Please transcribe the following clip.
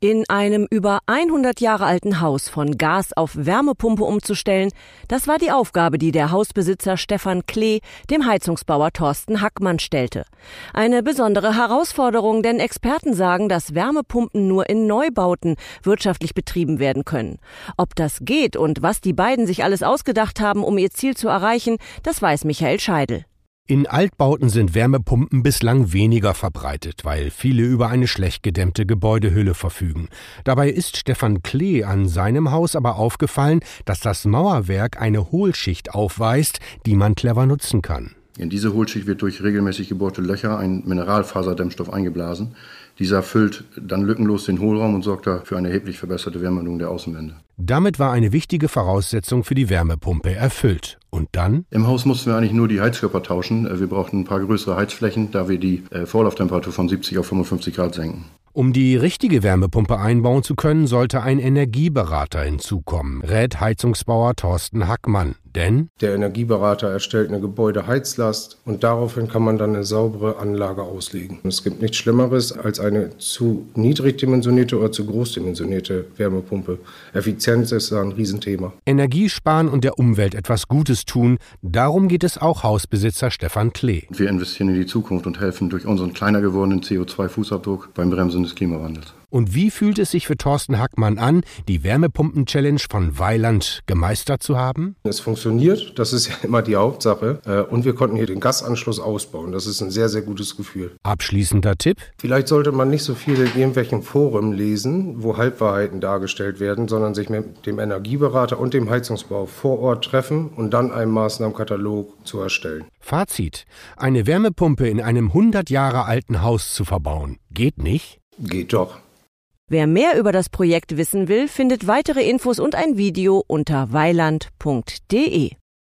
In einem über 100 Jahre alten Haus von Gas auf Wärmepumpe umzustellen, das war die Aufgabe, die der Hausbesitzer Stefan Klee dem Heizungsbauer Thorsten Hackmann stellte. Eine besondere Herausforderung, denn Experten sagen, dass Wärmepumpen nur in Neubauten wirtschaftlich betrieben werden können. Ob das geht und was die beiden sich alles ausgedacht haben, um ihr Ziel zu erreichen, das weiß Michael Scheidel. In Altbauten sind Wärmepumpen bislang weniger verbreitet, weil viele über eine schlecht gedämmte Gebäudehülle verfügen. Dabei ist Stefan Klee an seinem Haus aber aufgefallen, dass das Mauerwerk eine Hohlschicht aufweist, die man clever nutzen kann. In diese Hohlschicht wird durch regelmäßig gebohrte Löcher ein Mineralfaserdämmstoff eingeblasen. Dieser füllt dann lückenlos den Hohlraum und sorgt dafür eine erheblich verbesserte Wärmung der Außenwände. Damit war eine wichtige Voraussetzung für die Wärmepumpe erfüllt. Und dann? Im Haus mussten wir eigentlich nur die Heizkörper tauschen. Wir brauchten ein paar größere Heizflächen, da wir die äh, Vorlauftemperatur von 70 auf 55 Grad senken. Um die richtige Wärmepumpe einbauen zu können, sollte ein Energieberater hinzukommen, rät Heizungsbauer Thorsten Hackmann. Denn der Energieberater erstellt eine Gebäudeheizlast und daraufhin kann man dann eine saubere Anlage auslegen. Es gibt nichts Schlimmeres als eine zu niedrig dimensionierte oder zu groß dimensionierte Wärmepumpe. Effizienz ist da ein Riesenthema. Energie sparen und der Umwelt etwas Gutes tun, darum geht es auch Hausbesitzer Stefan Klee. Wir investieren in die Zukunft und helfen durch unseren kleiner gewordenen CO2-Fußabdruck beim Bremsen des Klimawandels. Und wie fühlt es sich für Thorsten Hackmann an, die Wärmepumpen-Challenge von Weiland gemeistert zu haben? Es funktioniert, das ist ja immer die Hauptsache. Äh, und wir konnten hier den Gasanschluss ausbauen. Das ist ein sehr, sehr gutes Gefühl. Abschließender Tipp? Vielleicht sollte man nicht so viel in irgendwelchen Foren lesen, wo Halbwahrheiten dargestellt werden, sondern sich mit dem Energieberater und dem Heizungsbau vor Ort treffen und dann einen Maßnahmenkatalog zu erstellen. Fazit. Eine Wärmepumpe in einem 100 Jahre alten Haus zu verbauen, geht nicht? Geht doch. Wer mehr über das Projekt wissen will, findet weitere Infos und ein Video unter weiland.de.